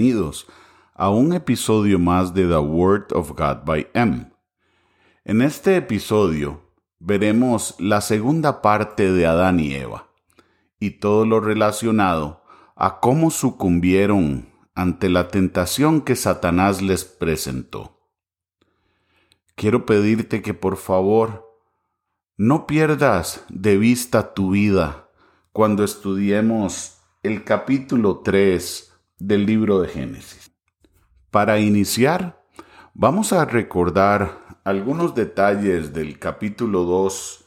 Bienvenidos a un episodio más de The Word of God by M. En este episodio veremos la segunda parte de Adán y Eva y todo lo relacionado a cómo sucumbieron ante la tentación que Satanás les presentó. Quiero pedirte que por favor no pierdas de vista tu vida cuando estudiemos el capítulo 3 del libro de Génesis. Para iniciar, vamos a recordar algunos detalles del capítulo 2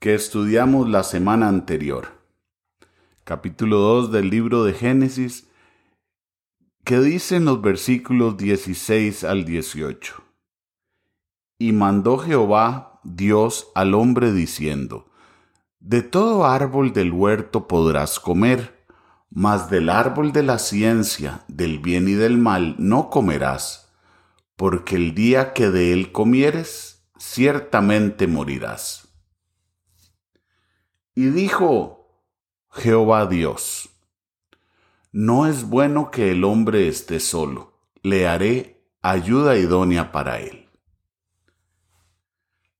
que estudiamos la semana anterior. Capítulo 2 del libro de Génesis que dice en los versículos 16 al 18. Y mandó Jehová Dios al hombre diciendo, De todo árbol del huerto podrás comer, mas del árbol de la ciencia, del bien y del mal, no comerás, porque el día que de él comieres, ciertamente morirás. Y dijo Jehová Dios, no es bueno que el hombre esté solo, le haré ayuda idónea para él.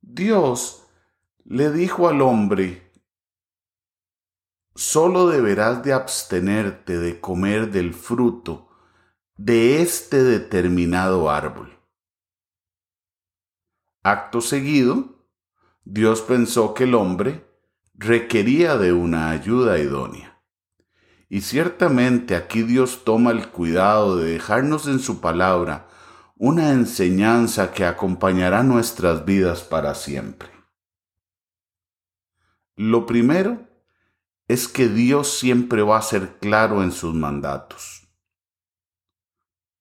Dios le dijo al hombre solo deberás de abstenerte de comer del fruto de este determinado árbol. Acto seguido, Dios pensó que el hombre requería de una ayuda idónea. Y ciertamente aquí Dios toma el cuidado de dejarnos en su palabra una enseñanza que acompañará nuestras vidas para siempre. Lo primero es que Dios siempre va a ser claro en sus mandatos.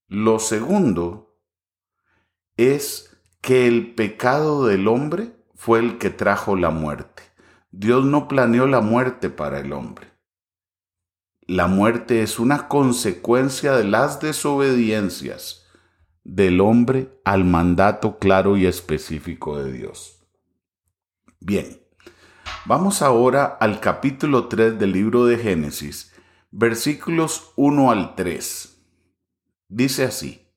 Lo segundo es que el pecado del hombre fue el que trajo la muerte. Dios no planeó la muerte para el hombre. La muerte es una consecuencia de las desobediencias del hombre al mandato claro y específico de Dios. Bien, Vamos ahora al capítulo 3 del libro de Génesis, versículos 1 al 3. Dice así,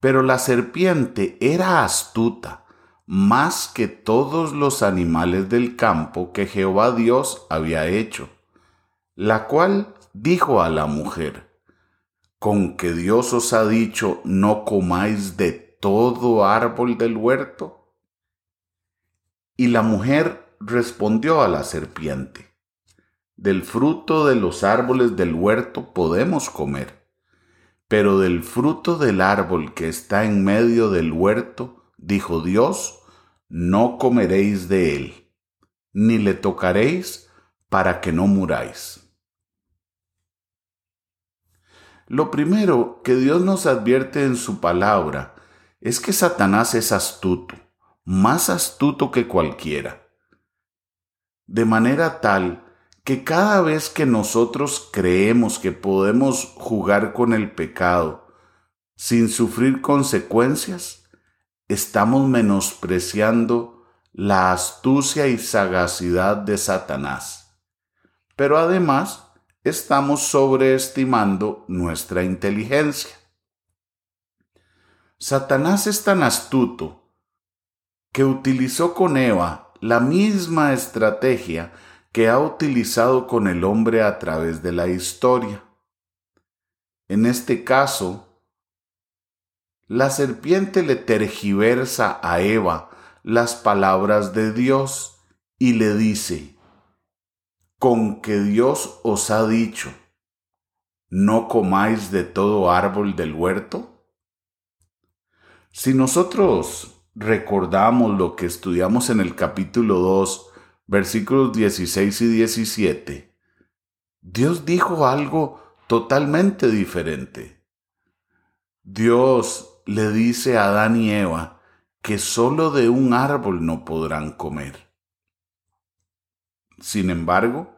pero la serpiente era astuta más que todos los animales del campo que Jehová Dios había hecho, la cual dijo a la mujer, con que Dios os ha dicho, no comáis de todo árbol del huerto. Y la mujer respondió a la serpiente, Del fruto de los árboles del huerto podemos comer, pero del fruto del árbol que está en medio del huerto, dijo Dios, no comeréis de él, ni le tocaréis para que no muráis. Lo primero que Dios nos advierte en su palabra es que Satanás es astuto, más astuto que cualquiera de manera tal que cada vez que nosotros creemos que podemos jugar con el pecado sin sufrir consecuencias, estamos menospreciando la astucia y sagacidad de Satanás. Pero además, estamos sobreestimando nuestra inteligencia. Satanás es tan astuto que utilizó con Eva la misma estrategia que ha utilizado con el hombre a través de la historia. En este caso, la serpiente le tergiversa a Eva las palabras de Dios y le dice, con que Dios os ha dicho, no comáis de todo árbol del huerto? Si nosotros recordamos lo que estudiamos en el capítulo 2, versículos 16 y 17, Dios dijo algo totalmente diferente. Dios le dice a Adán y Eva que sólo de un árbol no podrán comer. Sin embargo,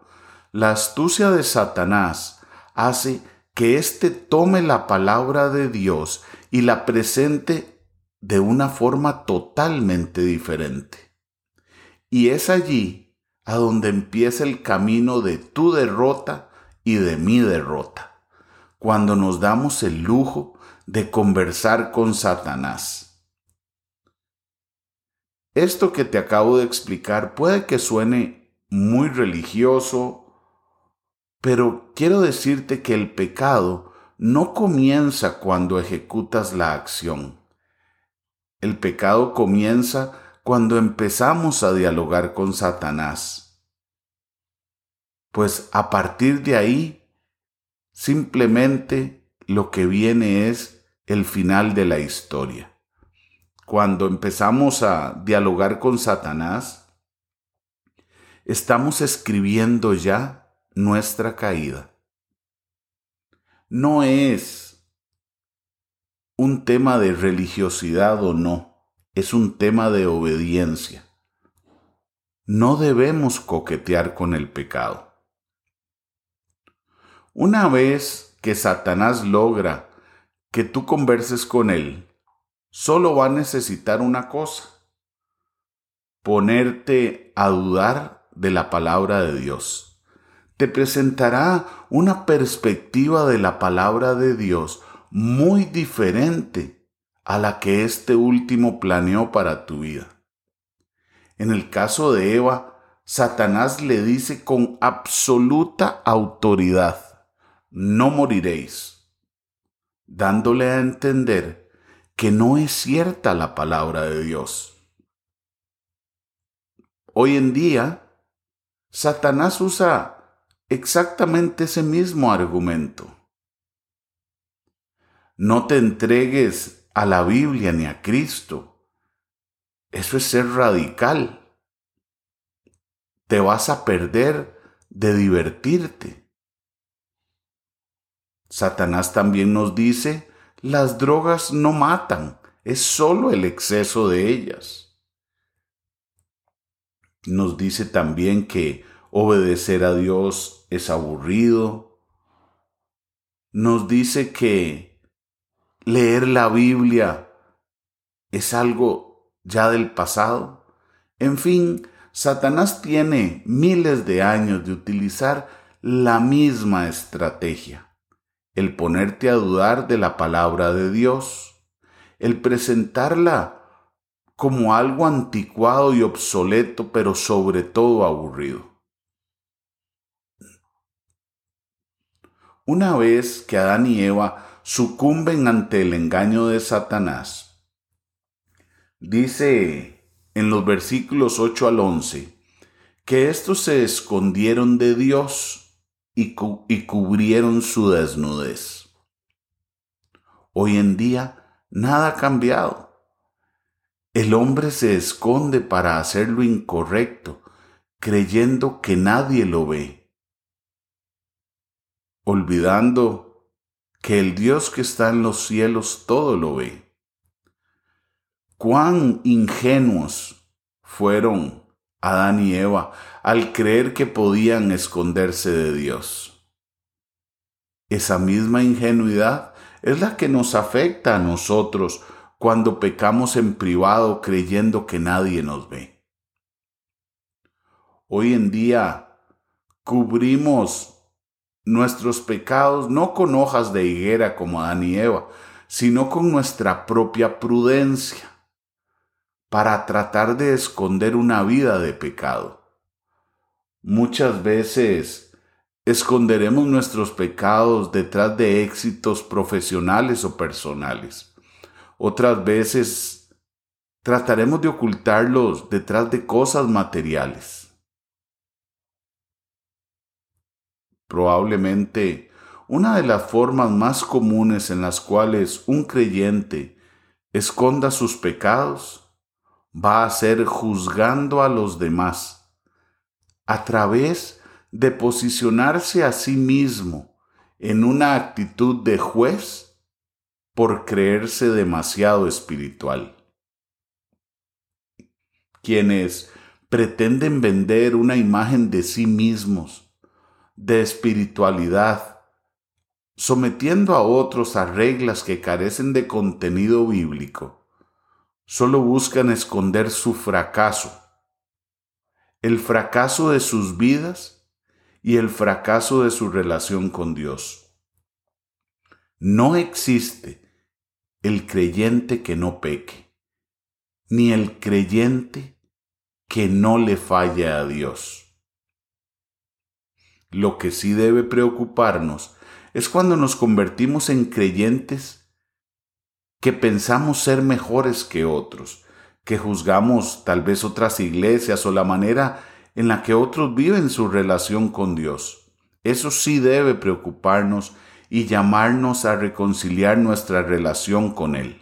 la astucia de Satanás hace que éste tome la palabra de Dios y la presente de una forma totalmente diferente. Y es allí a donde empieza el camino de tu derrota y de mi derrota. cuando nos damos el lujo de conversar con Satanás. Esto que te acabo de explicar puede que suene muy religioso, pero quiero decirte que el pecado no comienza cuando ejecutas la acción. El pecado comienza cuando empezamos a dialogar con Satanás. Pues a partir de ahí, simplemente lo que viene es el final de la historia. Cuando empezamos a dialogar con Satanás, estamos escribiendo ya nuestra caída. No es un tema de religiosidad o no es un tema de obediencia. No debemos coquetear con el pecado. Una vez que Satanás logra que tú converses con él, solo va a necesitar una cosa, ponerte a dudar de la palabra de Dios. Te presentará una perspectiva de la palabra de Dios muy diferente a la que este último planeó para tu vida. En el caso de Eva, Satanás le dice con absoluta autoridad, no moriréis, dándole a entender que no es cierta la palabra de Dios. Hoy en día, Satanás usa exactamente ese mismo argumento. No te entregues a la Biblia ni a Cristo. Eso es ser radical. Te vas a perder de divertirte. Satanás también nos dice, las drogas no matan, es solo el exceso de ellas. Nos dice también que obedecer a Dios es aburrido. Nos dice que leer la Biblia es algo ya del pasado. En fin, Satanás tiene miles de años de utilizar la misma estrategia, el ponerte a dudar de la palabra de Dios, el presentarla como algo anticuado y obsoleto, pero sobre todo aburrido. Una vez que Adán y Eva sucumben ante el engaño de Satanás. Dice en los versículos 8 al 11 que estos se escondieron de Dios y, y cubrieron su desnudez. Hoy en día nada ha cambiado. El hombre se esconde para hacer lo incorrecto, creyendo que nadie lo ve, olvidando que el Dios que está en los cielos todo lo ve. Cuán ingenuos fueron Adán y Eva al creer que podían esconderse de Dios. Esa misma ingenuidad es la que nos afecta a nosotros cuando pecamos en privado creyendo que nadie nos ve. Hoy en día cubrimos nuestros pecados no con hojas de higuera como Adán y Eva, sino con nuestra propia prudencia, para tratar de esconder una vida de pecado. Muchas veces esconderemos nuestros pecados detrás de éxitos profesionales o personales. Otras veces trataremos de ocultarlos detrás de cosas materiales. Probablemente una de las formas más comunes en las cuales un creyente esconda sus pecados va a ser juzgando a los demás a través de posicionarse a sí mismo en una actitud de juez por creerse demasiado espiritual. Quienes pretenden vender una imagen de sí mismos de espiritualidad, sometiendo a otros a reglas que carecen de contenido bíblico, solo buscan esconder su fracaso, el fracaso de sus vidas y el fracaso de su relación con Dios. No existe el creyente que no peque, ni el creyente que no le falle a Dios. Lo que sí debe preocuparnos es cuando nos convertimos en creyentes que pensamos ser mejores que otros, que juzgamos tal vez otras iglesias o la manera en la que otros viven su relación con Dios. Eso sí debe preocuparnos y llamarnos a reconciliar nuestra relación con Él.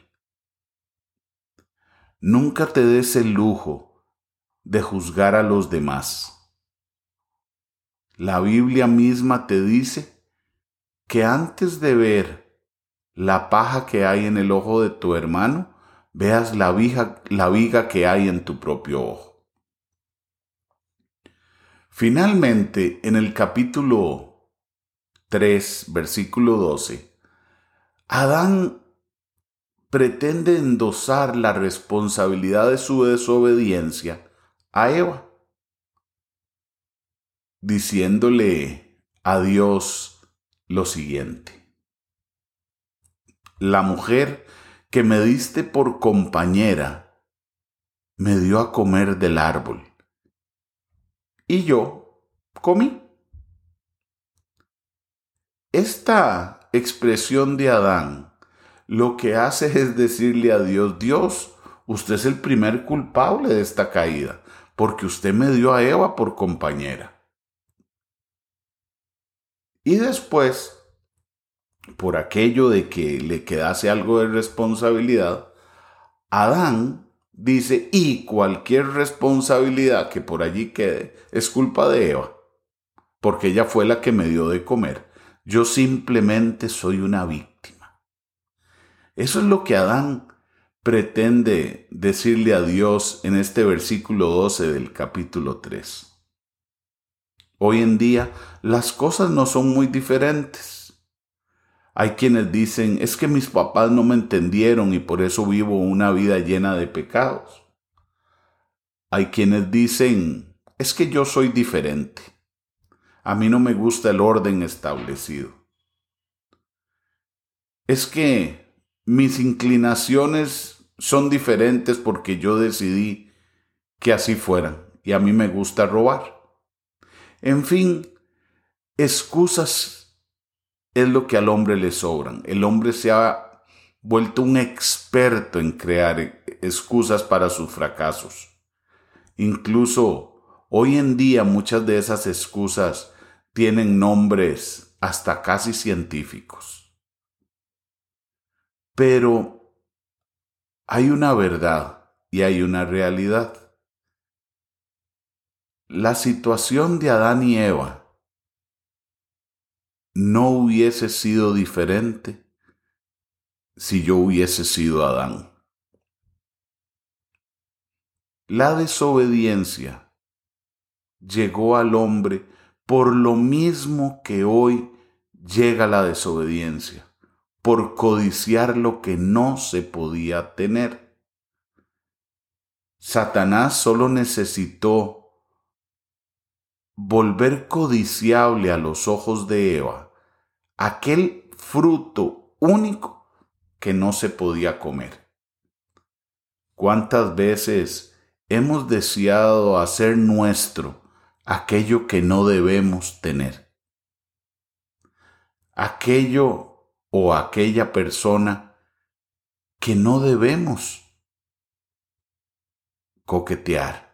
Nunca te des el lujo de juzgar a los demás. La Biblia misma te dice que antes de ver la paja que hay en el ojo de tu hermano, veas la viga, la viga que hay en tu propio ojo. Finalmente, en el capítulo 3, versículo 12, Adán pretende endosar la responsabilidad de su desobediencia a Eva, diciéndole a Dios lo siguiente. La mujer que me diste por compañera me dio a comer del árbol y yo comí. Esta expresión de Adán lo que hace es decirle a Dios, Dios, usted es el primer culpable de esta caída, porque usted me dio a Eva por compañera. Y después, por aquello de que le quedase algo de responsabilidad, Adán dice, y cualquier responsabilidad que por allí quede es culpa de Eva, porque ella fue la que me dio de comer. Yo simplemente soy una víctima. Eso es lo que Adán pretende decirle a Dios en este versículo 12 del capítulo 3. Hoy en día las cosas no son muy diferentes. Hay quienes dicen, es que mis papás no me entendieron y por eso vivo una vida llena de pecados. Hay quienes dicen, es que yo soy diferente. A mí no me gusta el orden establecido. Es que mis inclinaciones son diferentes porque yo decidí que así fueran y a mí me gusta robar. En fin, excusas es lo que al hombre le sobran. El hombre se ha vuelto un experto en crear excusas para sus fracasos. Incluso Hoy en día muchas de esas excusas tienen nombres hasta casi científicos. Pero hay una verdad y hay una realidad. La situación de Adán y Eva no hubiese sido diferente si yo hubiese sido Adán. La desobediencia llegó al hombre por lo mismo que hoy llega la desobediencia, por codiciar lo que no se podía tener. Satanás solo necesitó volver codiciable a los ojos de Eva aquel fruto único que no se podía comer. ¿Cuántas veces hemos deseado hacer nuestro aquello que no debemos tener. Aquello o aquella persona que no debemos coquetear.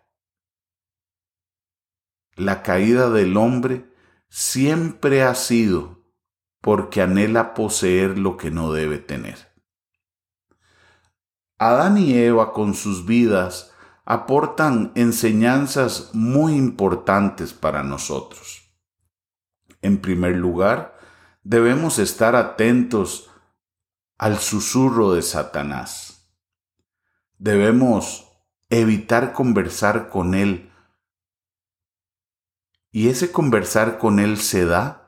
La caída del hombre siempre ha sido porque anhela poseer lo que no debe tener. Adán y Eva con sus vidas aportan enseñanzas muy importantes para nosotros. En primer lugar, debemos estar atentos al susurro de Satanás. Debemos evitar conversar con él. Y ese conversar con él se da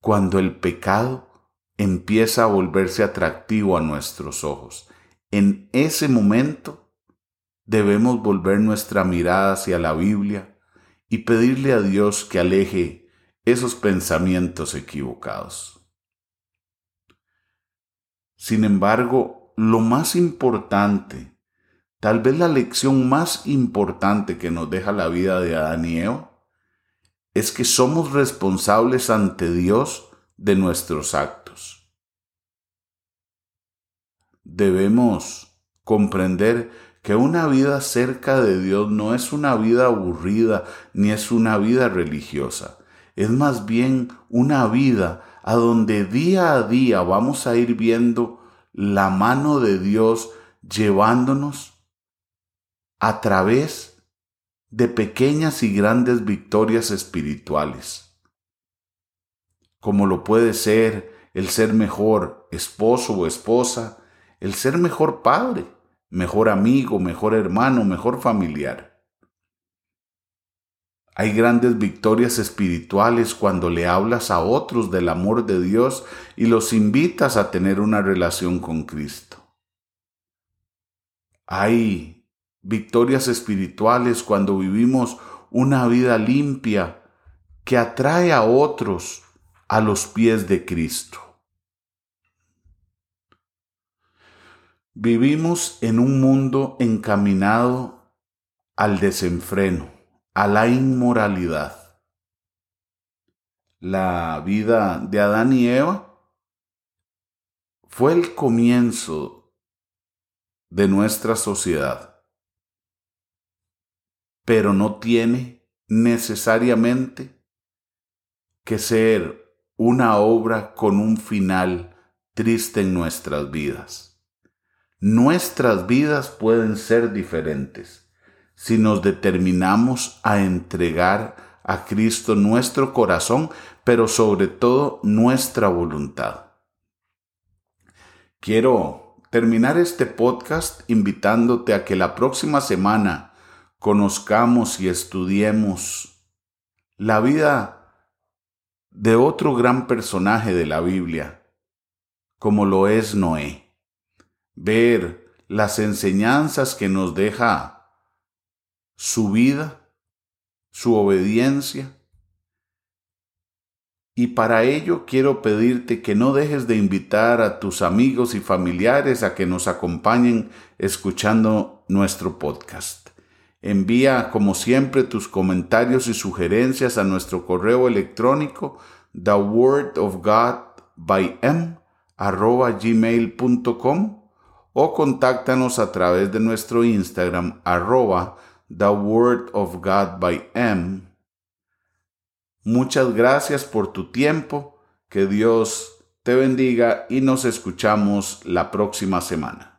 cuando el pecado empieza a volverse atractivo a nuestros ojos. En ese momento debemos volver nuestra mirada hacia la Biblia y pedirle a Dios que aleje esos pensamientos equivocados. Sin embargo, lo más importante, tal vez la lección más importante que nos deja la vida de Adán es que somos responsables ante Dios de nuestros actos. Debemos comprender que una vida cerca de Dios no es una vida aburrida ni es una vida religiosa, es más bien una vida a donde día a día vamos a ir viendo la mano de Dios llevándonos a través de pequeñas y grandes victorias espirituales, como lo puede ser el ser mejor esposo o esposa, el ser mejor padre, mejor amigo, mejor hermano, mejor familiar. Hay grandes victorias espirituales cuando le hablas a otros del amor de Dios y los invitas a tener una relación con Cristo. Hay victorias espirituales cuando vivimos una vida limpia que atrae a otros a los pies de Cristo. Vivimos en un mundo encaminado al desenfreno, a la inmoralidad. La vida de Adán y Eva fue el comienzo de nuestra sociedad, pero no tiene necesariamente que ser una obra con un final triste en nuestras vidas nuestras vidas pueden ser diferentes si nos determinamos a entregar a Cristo nuestro corazón, pero sobre todo nuestra voluntad. Quiero terminar este podcast invitándote a que la próxima semana conozcamos y estudiemos la vida de otro gran personaje de la Biblia, como lo es Noé ver las enseñanzas que nos deja su vida, su obediencia. Y para ello quiero pedirte que no dejes de invitar a tus amigos y familiares a que nos acompañen escuchando nuestro podcast. Envía como siempre tus comentarios y sugerencias a nuestro correo electrónico the word of God by m o contáctanos a través de nuestro Instagram arroba The Word of God by M. Muchas gracias por tu tiempo, que Dios te bendiga y nos escuchamos la próxima semana.